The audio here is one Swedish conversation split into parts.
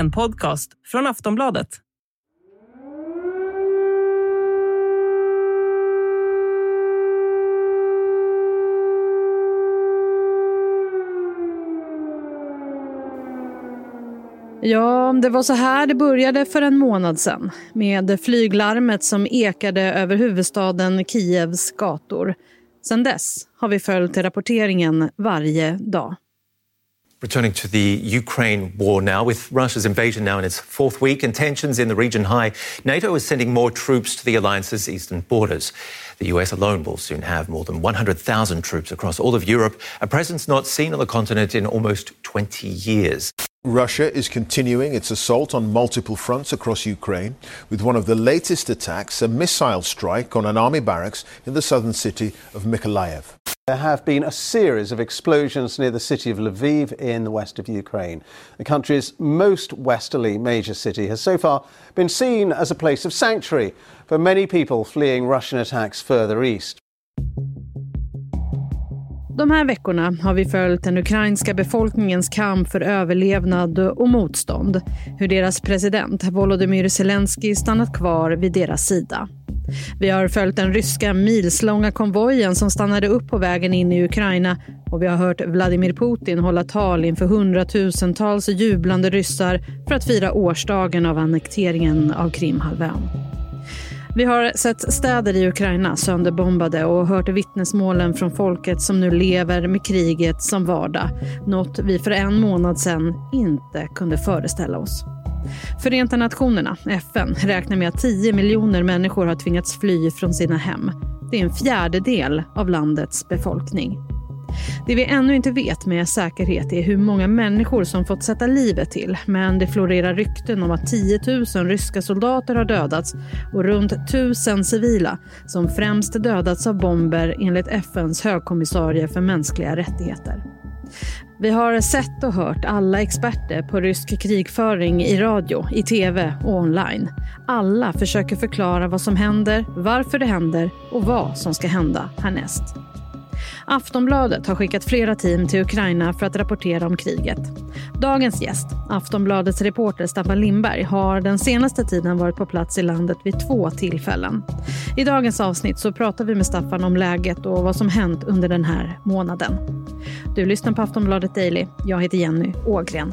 En podcast från Aftonbladet. Ja, det var så här det började för en månad sedan med flyglarmet som ekade över huvudstaden Kievs gator. Sedan dess har vi följt rapporteringen varje dag. Returning to the Ukraine war now, with Russia's invasion now in its fourth week and tensions in the region high, NATO is sending more troops to the alliance's eastern borders. The US alone will soon have more than 100,000 troops across all of Europe, a presence not seen on the continent in almost 20 years. Russia is continuing its assault on multiple fronts across Ukraine, with one of the latest attacks a missile strike on an army barracks in the southern city of Mykolaiv. There have been a series of explosions near the city of Lviv in the west of Ukraine. The country's most westerly major city has so far been seen as a place of sanctuary for many people fleeing Russian attacks further east. De här veckorna har vi följt den ukrainska befolkningens kamp för överlevnad och motstånd. Hur deras president Volodymyr Zelensky stannat kvar vid deras sida. Vi har följt den ryska milslånga konvojen som stannade upp på vägen in i Ukraina och vi har hört Vladimir Putin hålla tal inför hundratusentals jublande ryssar för att fira årsdagen av annekteringen av Krimhalvön. Vi har sett städer i Ukraina sönderbombade och hört vittnesmålen från folket som nu lever med kriget som vardag. Något vi för en månad sedan inte kunde föreställa oss. Förenta nationerna, FN, räknar med att 10 miljoner människor har tvingats fly från sina hem. Det är en fjärdedel av landets befolkning. Det vi ännu inte vet med säkerhet är hur många människor som fått sätta livet till. Men det florerar rykten om att 10 000 ryska soldater har dödats och runt 1000 civila som främst dödats av bomber enligt FNs högkommissarie för mänskliga rättigheter. Vi har sett och hört alla experter på rysk krigföring i radio, i tv och online. Alla försöker förklara vad som händer, varför det händer och vad som ska hända härnäst. Aftonbladet har skickat flera team till Ukraina för att rapportera om kriget. Dagens gäst, Aftonbladets reporter Staffan Lindberg, har den senaste tiden varit på plats i landet vid två tillfällen. I dagens avsnitt så pratar vi med Staffan om läget och vad som hänt under den här månaden. Du lyssnar på Aftonbladet Daily. Jag heter Jenny Ågren.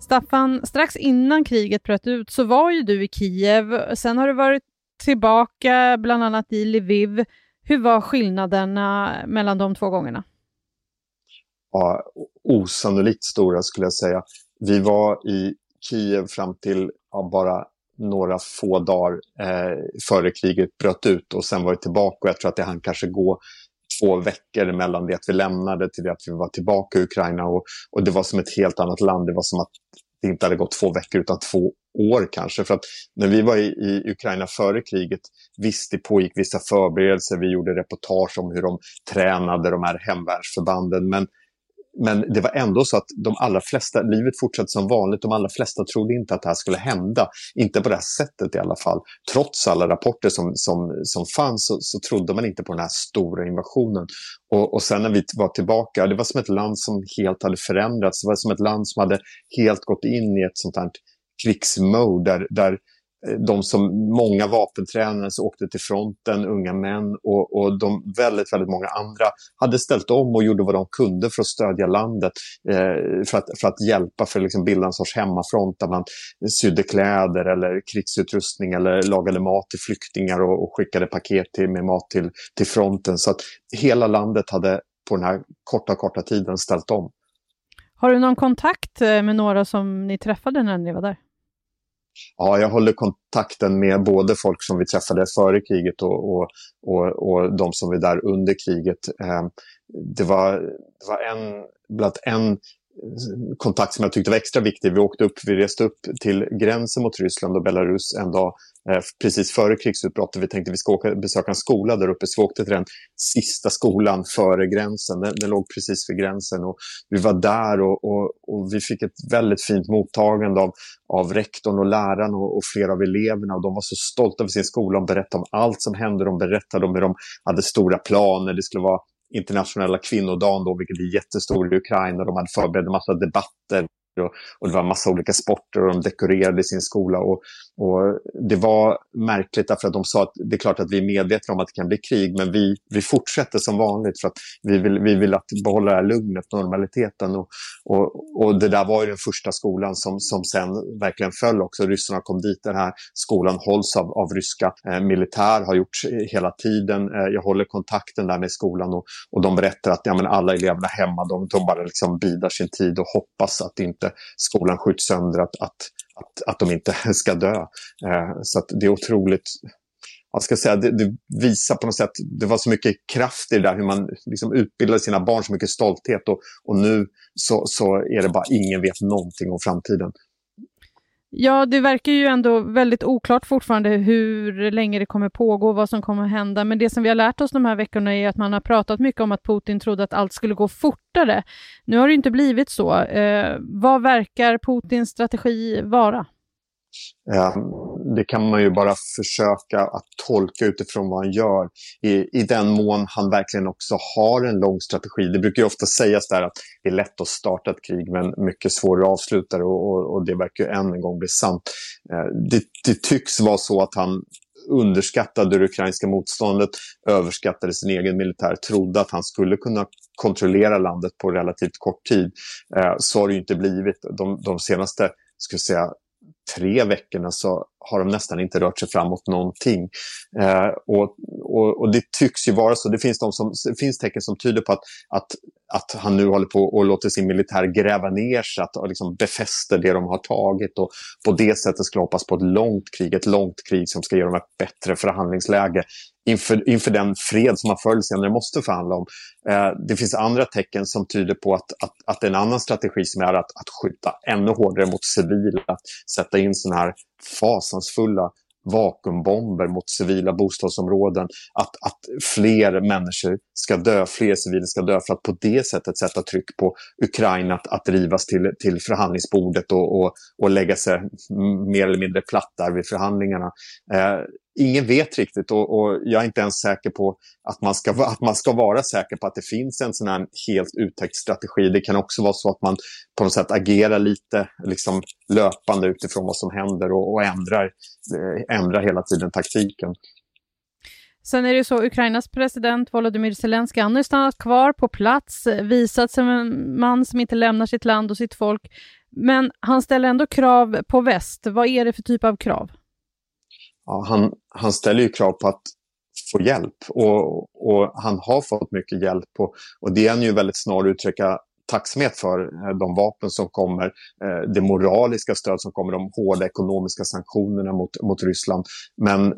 Staffan, strax innan kriget bröt ut så var ju du i Kiev. Sen har du varit tillbaka bland annat i Lviv. Hur var skillnaderna mellan de två gångerna? Ja, osannolikt stora skulle jag säga. Vi var i Kiev fram till ja, bara några få dagar eh, före kriget bröt ut och sen var vi tillbaka och jag tror att det hann kanske gå två veckor mellan det att vi lämnade till det att vi var tillbaka i Ukraina och, och det var som ett helt annat land. Det var som att det inte hade gått två veckor utan två år kanske. För att när vi var i, i Ukraina före kriget, visst det pågick vissa förberedelser, vi gjorde reportage om hur de tränade de här hemvärnsförbanden, men men det var ändå så att de allra flesta, livet fortsatte som vanligt, de allra flesta trodde inte att det här skulle hända. Inte på det här sättet i alla fall. Trots alla rapporter som, som, som fanns så, så trodde man inte på den här stora invasionen. Och, och sen när vi var tillbaka, det var som ett land som helt hade förändrats. Det var som ett land som hade helt gått in i ett sånt här krigsmode där, där eh, de som många vapentränare som åkte till fronten, unga män och, och de väldigt, väldigt många andra hade ställt om och gjorde vad de kunde för att stödja landet, eh, för, att, för att hjälpa, för att liksom bilda en sorts hemmafront där man sydde kläder eller krigsutrustning eller lagade mat till flyktingar och, och skickade paket till, med mat till, till fronten. Så att hela landet hade på den här korta, korta tiden ställt om. Har du någon kontakt eh, med några som ni träffade när ni var där? Ja, jag håller kontakten med både folk som vi träffade före kriget och, och, och, och de som var där under kriget. Eh, det, var, det var en, bland en kontakt som jag tyckte var extra viktig. Vi åkte upp, vi reste upp till gränsen mot Ryssland och Belarus en dag eh, precis före krigsutbrottet. Vi tänkte att vi ska åka, besöka en skola där uppe, så vi åkte till den sista skolan före gränsen. Den, den låg precis vid gränsen och vi var där och, och, och, vi fick ett väldigt fint mottagande av, av rektorn och läraren och, och flera av eleverna. Och de var så stolta över sin skola. De berättade om allt som hände. De berättade om hur de hade stora planer. Det skulle vara internationella kvinnodagen då, vilket är jättestor i Ukraina. De hade förberett en massa debatter och, och det var massa olika sporter och de dekorerade sin skola. Och, och det var märkligt därför att de sa att det är klart att vi är medvetna om att det kan bli krig men vi, vi fortsätter som vanligt för att vi vill, vi vill att behålla det här lugnet, normaliteten. Och, och, och det där var ju den första skolan som, som sen verkligen föll också. Ryssarna kom dit. Den här skolan hålls av, av ryska eh, militär, har gjort hela tiden. Eh, jag håller kontakten där med skolan och, och de berättar att ja, men alla eleverna hemma de, de bara liksom bidar sin tid och hoppas att inte skolan skjuts sönder, att, att, att, att de inte ska dö. Eh, så det är otroligt jag ska säga, det, det, visar på något sätt, det var så mycket kraft i det där, hur man liksom utbildade sina barn, så mycket stolthet och, och nu så, så är det bara ingen vet någonting om framtiden. Ja, det verkar ju ändå väldigt oklart fortfarande hur länge det kommer pågå, vad som kommer hända. Men det som vi har lärt oss de här veckorna är att man har pratat mycket om att Putin trodde att allt skulle gå fortare. Nu har det inte blivit så. Eh, vad verkar Putins strategi vara? Det kan man ju bara försöka att tolka utifrån vad han gör. I, I den mån han verkligen också har en lång strategi. Det brukar ju ofta sägas där att det är lätt att starta ett krig men mycket svårare att avsluta det och, och, och det verkar ju än en gång bli sant. Eh, det, det tycks vara så att han underskattade det ukrainska motståndet, överskattade sin egen militär, trodde att han skulle kunna kontrollera landet på relativt kort tid. Eh, så har det ju inte blivit. De, de senaste ska säga, tre veckorna så har de nästan inte rört sig framåt någonting. Eh, och, och, och, det tycks ju vara så. Det finns, de som, det finns tecken som tyder på att, att, att han nu håller på och låter sin militär gräva ner sig, att liksom befäster det de har tagit och på det sättet skulle hoppas på ett långt krig, ett långt krig som ska ge dem ett bättre förhandlingsläge inför, inför den fred som man förr eller senare måste förhandla om. Eh, det finns andra tecken som tyder på att, att, att en annan strategi som är att, att skjuta ännu hårdare mot civila, att sätta in sådana här fasansfulla vakuumbomber mot civila bostadsområden, att, att fler människor ska dö, fler civila ska dö för att på det sättet sätta tryck på Ukraina att, att drivas till, till förhandlingsbordet och, och, och lägga sig mer eller mindre platt där vid förhandlingarna. Eh, ingen vet riktigt och, och, jag är inte ens säker på att man, ska, att man ska vara säker på att det finns en sån här helt uttäckt strategi. Det kan också vara så att man på något sätt agerar lite liksom, löpande utifrån vad som händer och, och ändrar, eh, ändrar hela tiden taktiken. Sen är det ju så, Ukrainas president Volodymyr Zelenskyj, han har stannat kvar på plats, visat sig som en man som inte lämnar sitt land och sitt folk. Men han ställer ändå krav på väst. Vad är det för typ av krav? Ja, han, han ställer ju krav på att få hjälp och, och han har fått mycket hjälp och, och det är han ju väldigt snar att uttrycka tacksamhet för eh, de vapen som kommer, eh, det moraliska stöd som kommer, de hårda ekonomiska sanktionerna mot, mot Ryssland. Men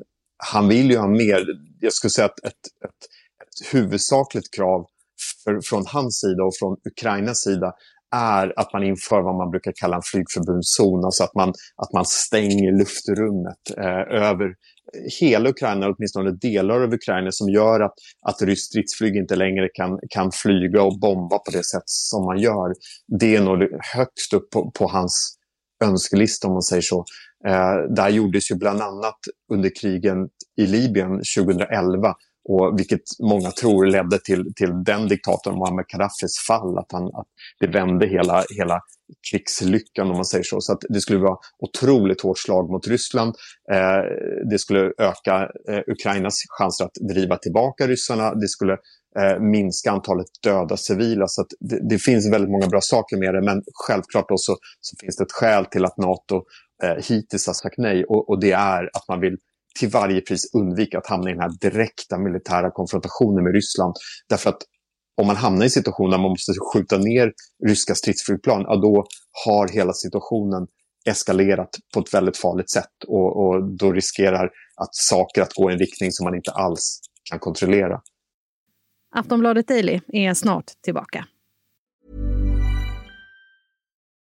han vill ju ha mer. Jag skulle säga att ett, ett, ett huvudsakligt krav för, från hans sida och från Ukrainas sida är att man inför vad man brukar kalla en flygförbudszon, alltså att man, att man stänger luftrummet eh, över hela Ukraina, åtminstone delar av Ukraina, som gör att, att ryskt stridsflyg inte längre kan, kan flyga och bomba på det sätt som man gör. Det är nog högst upp på, på hans önskelista om man säger så. Eh, där gjordes ju bland annat under krigen i Libyen 2011 och vilket många tror ledde till, till den diktatorn Muammar Gaddafis fall, att, han, att det vände hela, hela krigslyckan om man säger så. Så att det skulle vara otroligt hårt slag mot Ryssland. Eh, det skulle öka eh, Ukrainas chanser att driva tillbaka ryssarna. Det skulle eh, minska antalet döda civila. Så det, det, finns väldigt många bra saker med det, men självklart så, så finns det ett skäl till att NATO eh, hittills har sagt nej och, och det är att man vill till varje pris undvika att hamna i den här direkta militära konfrontationen med Ryssland. Därför att om man hamnar i en situation där man måste skjuta ner ryska stridsflygplan, ja, då har hela situationen eskalerat på ett väldigt farligt sätt och, och då riskerar att saker att gå i en riktning som man inte alls kan kontrollera. Aftonbladet Daily är snart tillbaka.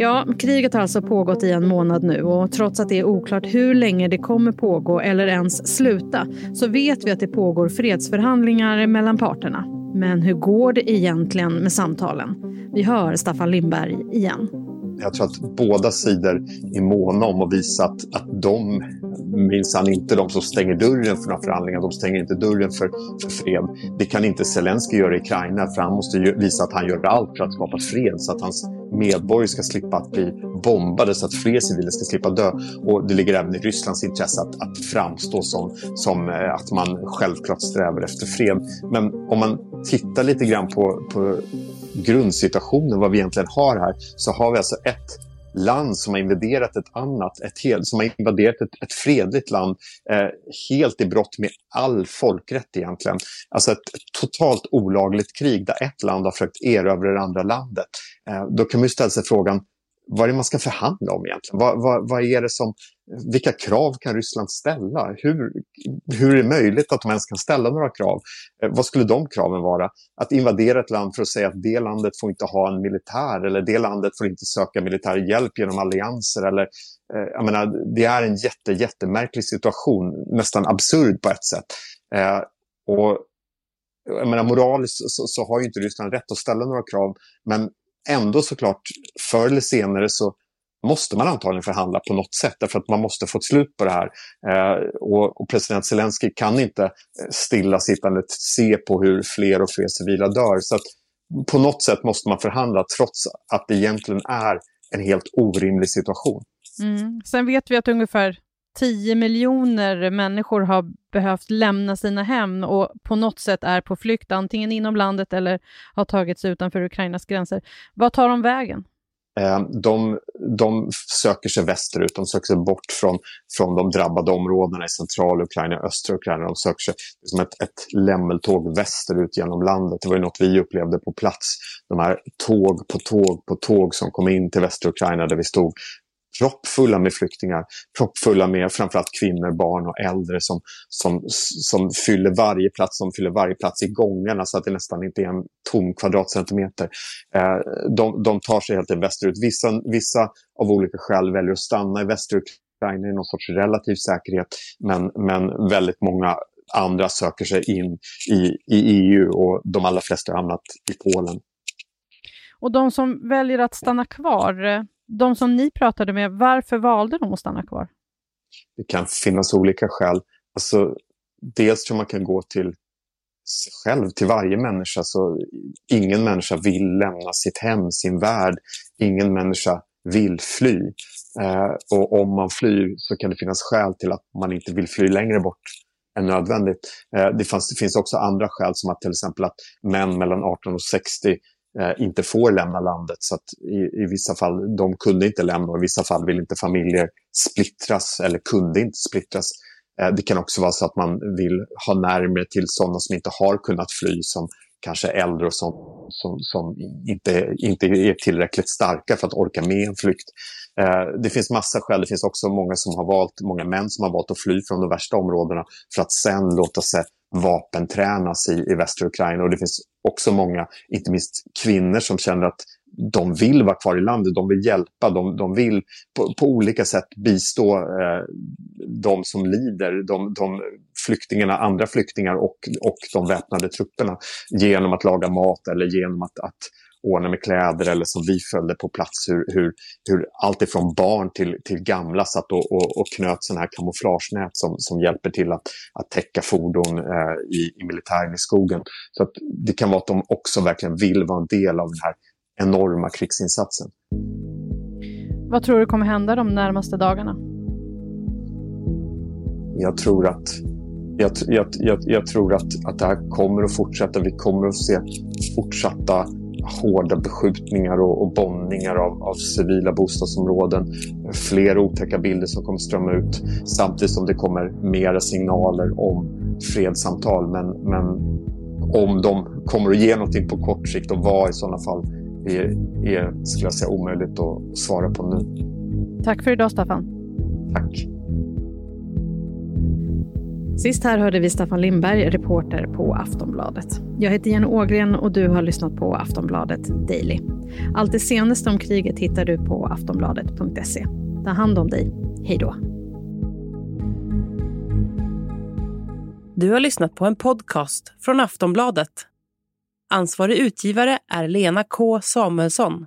Ja, kriget har alltså pågått i en månad nu och trots att det är oklart hur länge det kommer pågå eller ens sluta så vet vi att det pågår fredsförhandlingar mellan parterna. Men hur går det egentligen med samtalen? Vi hör Staffan Lindberg igen. Jag tror att båda sidor är måna om att visa att, att de minsann inte de som stänger dörren för några förhandlingar. De stänger inte dörren för, för fred. Det kan inte Zelensky göra i Ukraina för han måste visa att han gör allt för att skapa fred så att hans medborgare ska slippa att bli bombade så att fler civila ska slippa dö. Och det ligger även i Rysslands intresse att, att framstå som, som eh, att man självklart strävar efter fred. Men om man tittar lite grann på, på grundsituationen, vad vi egentligen har här, så har vi alltså ett land som har invaderat ett annat, ett helt, som har invaderat ett, ett fredligt land eh, helt i brott med all folkrätt egentligen. Alltså ett, totalt olagligt krig där ett land har försökt erövra det andra landet. Eh, då kan man ställa sig frågan, vad är det man ska förhandla om egentligen? Vad, vad, vad, är det som, vilka krav kan Ryssland ställa? Hur, hur är det möjligt att de ens kan ställa några krav? Eh, vad skulle de kraven vara? Att invadera ett land för att säga att det landet får inte ha en militär eller det landet får inte söka militär hjälp genom allianser. Eller, eh, jag menar, det är en jätte, jättemärklig situation, nästan absurd på ett sätt. Eh, och jag menar, moraliskt så, så, har ju inte Ryssland rätt att ställa några krav, men ändå såklart, förr eller senare så måste man antagligen förhandla på något sätt därför att man måste få ett slut på det här. Eh, och, och, president Zelensky kan inte eh, stillasittande se på hur fler och fler civila dör. Så att på något sätt måste man förhandla trots att det egentligen är en helt orimlig situation. Mm. Sen vet vi att ungefär 10 miljoner människor har behövt lämna sina hem och på något sätt är på flykt, antingen inom landet eller har tagits utanför Ukrainas gränser. Vad tar de vägen? Eh, de, de söker sig västerut, de söker sig bort från, från de drabbade områdena i centrala Ukraina och östra Ukraina. De söker sig som ett, ett lämmeltåg västerut genom landet. Det var ju något vi upplevde på plats. De här tåg på tåg på tåg som kom in till västra Ukraina där vi stod proppfulla med flyktingar, proppfulla med framförallt kvinnor, barn och äldre som, som, som fyller varje plats, som fyller varje plats i gångarna så att det nästan inte är en tom kvadratcentimeter. Eh, de, de tar sig helt enkelt västerut. Vissa, vissa av olika skäl väljer att stanna i Västerukraina i någon sorts relativ säkerhet, men, men väldigt många andra söker sig in i, i EU och de allra flesta har hamnat i Polen. Och de som väljer att stanna kvar, de som ni pratade med, varför valde de att stanna kvar? Det kan finnas olika skäl. Alltså, dels tror man kan gå till sig själv, till varje människa. Så ingen människa vill lämna sitt hem, sin värld. Ingen människa vill fly. Eh, och om man flyr så kan det finnas skäl till att man inte vill fly längre bort än nödvändigt. Eh, det, fanns, det finns också andra skäl som att till exempel att män mellan 18 och 60 Eh, inte får lämna landet. Så att i, i vissa fall, de kunde inte lämna och i vissa fall vill inte familjer splittras eller kunde inte splittras. Eh, det kan också vara så att man vill ha närmare till sådana som inte har kunnat fly, som kanske äldre och som, som, som inte, inte är tillräckligt starka för att orka med en flykt. Eh, det finns massa skäl. Det finns också många som har valt, många män som har valt att fly från de värsta områdena för att sen låta sig vapentränas i, i västra Ukraina. Och det finns också många, inte minst kvinnor, som känner att de vill vara kvar i landet, de vill hjälpa, de, de vill på, på, olika sätt bistå eh, de som lider, de, de flyktingarna, andra flyktingar och, och de väpnade trupperna genom att laga mat eller genom att, att ordna med kläder eller som vi följde på plats hur, hur, hur allt ifrån barn till, till gamla satt och, och, och knöt sådana här kamouflagenät som, som hjälper till att, att täcka fordon eh, i, i militären i skogen. Så att det kan vara att de också verkligen vill vara en del av den här enorma krigsinsatsen. Vad tror du kommer hända de närmaste dagarna? Jag tror att jag, jag, jag, jag, tror att, att det här kommer att fortsätta. Vi kommer att se fortsatta hårda beskjutningar och, och bombningar av, av civila bostadsområden. Fler otäcka bilder som kommer strömma ut samtidigt som det kommer mera signaler om fredssamtal. Men, men om de kommer att ge någonting på kort sikt och vad i sådana fall är, är skulle jag säga, omöjligt att svara på nu. Tack för idag Staffan. Tack. Sist här hörde vi Staffan Lindberg, reporter på Aftonbladet. Jag heter Jenny Ågren och du har lyssnat på Aftonbladet Daily. Allt det senaste om kriget hittar du på aftonbladet.se. Ta hand om dig. Hej då. Du har lyssnat på en podcast från Aftonbladet. Ansvarig utgivare är Lena K Samuelsson.